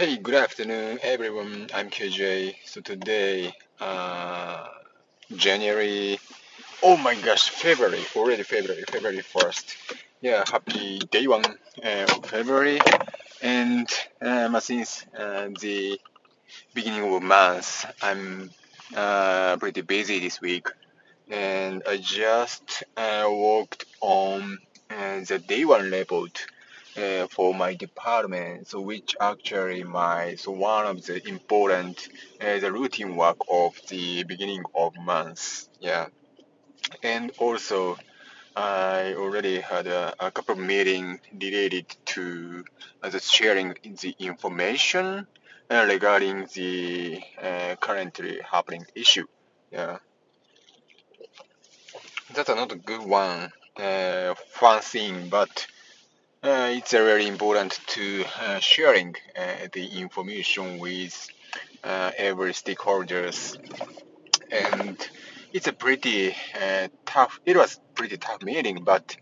Hey, good afternoon, everyone. I'm KJ. So today, uh, January. Oh my gosh, February already. February, February first. Yeah, happy day one uh, of February. And um, since uh, the beginning of month, I'm uh, pretty busy this week, and I just uh, worked on the day one report uh, for my department, so which actually my so one of the important uh, the routine work of the beginning of month. Yeah, and also I already had a, a couple of meetings related to uh, the sharing the information uh, regarding the uh, currently happening issue. Yeah, that's another good one, uh, fun thing, but uh, it's uh, very important to uh, sharing uh, the information with uh, every stakeholders, and it's a pretty uh, tough. It was pretty tough meeting, but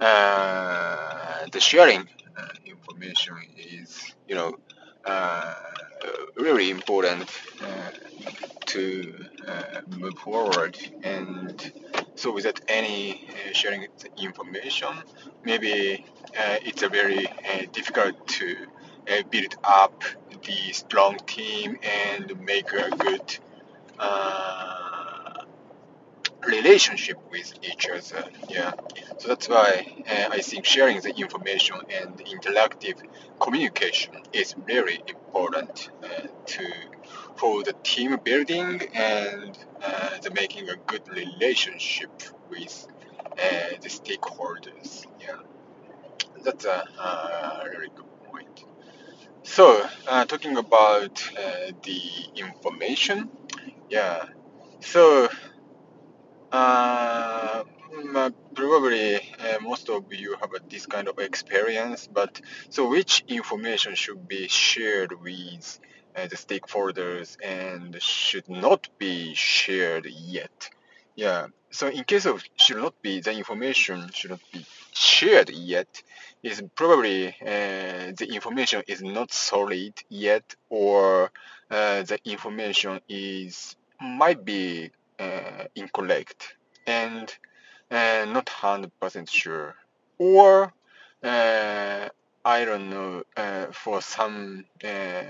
the sharing information is, you know, really important to move forward. And so, without any uh, sharing information, maybe uh, it's a very uh, difficult to uh, build up the strong team and make a good relationship with each other. Yeah, so that's why uh, I think sharing the information and interactive communication is very important uh, to for the team building and uh, the making a good relationship with uh, the stakeholders. Yeah, that's a uh, really good point. So, uh, talking about uh, the information, yeah. So, uh, mm, probably most of you have this kind of experience, but so which information should be shared with the stakeholders and should not be shared yet? Yeah. So in case of should not be, the information should not be shared yet. Is probably uh, the information is not solid yet, or uh, the information is might be uh, incorrect and uh, not hundred percent sure, or uh, I don't know uh, for some uh,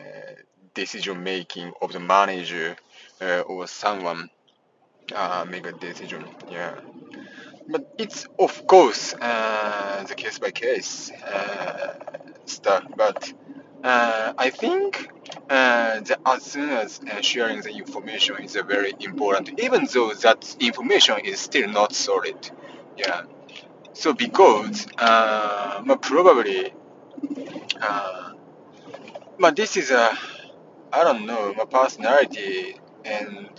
decision making of the manager uh, or someone uh, make a decision. Yeah, but it's of course uh, the case by case stuff. But uh, I think uh, the, as soon as uh, sharing the information is very important, even though that information is still not solid. Yeah. So because probably, but this is a I don't know my personality and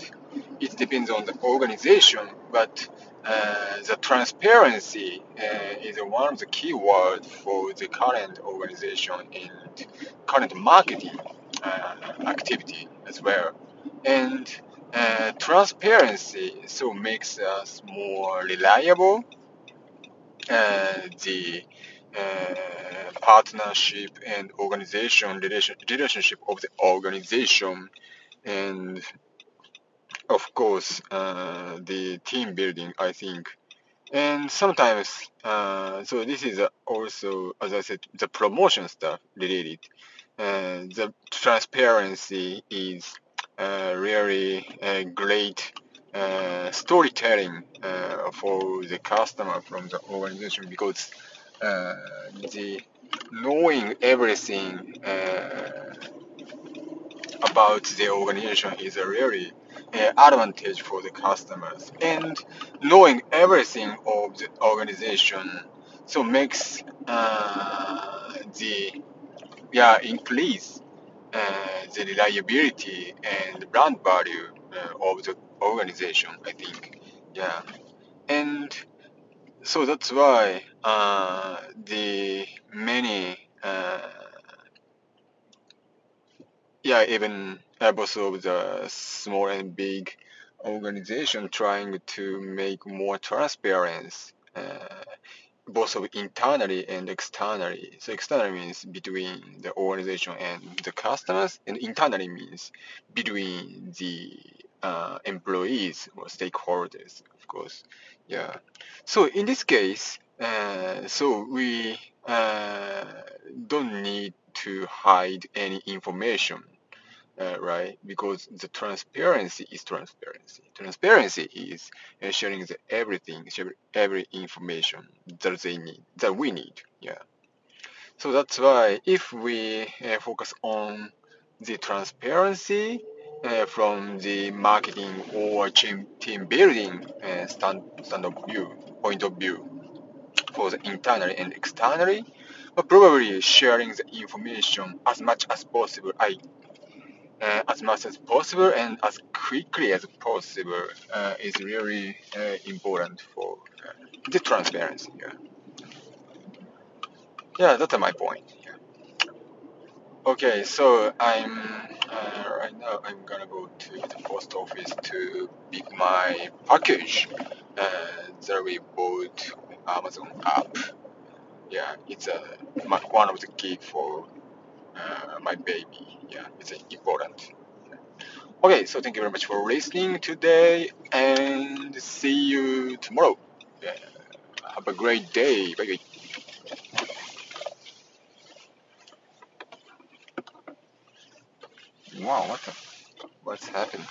it depends on the organization, but uh, the transparency uh, is one of the key words for the current organization and current marketing uh, activity as well. And uh, transparency so makes us more reliable. Uh, the uh, partnership and organization relation, relationship of the organization and of course, uh, the team building, I think. And sometimes, uh, so this is uh, also, as I said, the promotion stuff related. Uh, the transparency is uh, really a great storytelling for the customer from the organization because uh, the knowing everything uh, about the organization is a really uh, advantage for the customers. And knowing everything of the organization so makes uh, the yeah increase uh, the reliability and brand value of the organization i think. Yeah. And so that's why uh, the many uh, yeah, even both of the small and big organization trying to make more transparency uh, both of internally and externally. So externally means between the organization and the customers, and internally means between the uh, employees or stakeholders, course. Yeah. So in this case, uh, so we uh, don't need to hide any information uh, right? Because the transparency is transparency. Transparency is uh, sharing the everything, every information that they need, that we need. Yeah. So that's why if we uh, focus on the transparency uh, from the marketing or team, team building uh, stand, stand of view, point of view for the internally and externally, but probably sharing the information as much as possible. I uh, as much as possible and as quickly as possible uh, is really uh, important for the transparency. Yeah. yeah, that's my point. Yeah. Okay, so I'm right now. I'm gonna go to the post office to pick my package uh, that we bought Amazon app. Yeah, it's a my, one of the key for uh, my baby. Yeah, it's important. Okay, so thank you very much for listening today and see you tomorrow. Yeah, have a great day. Bye. Wow, what the, what's happened?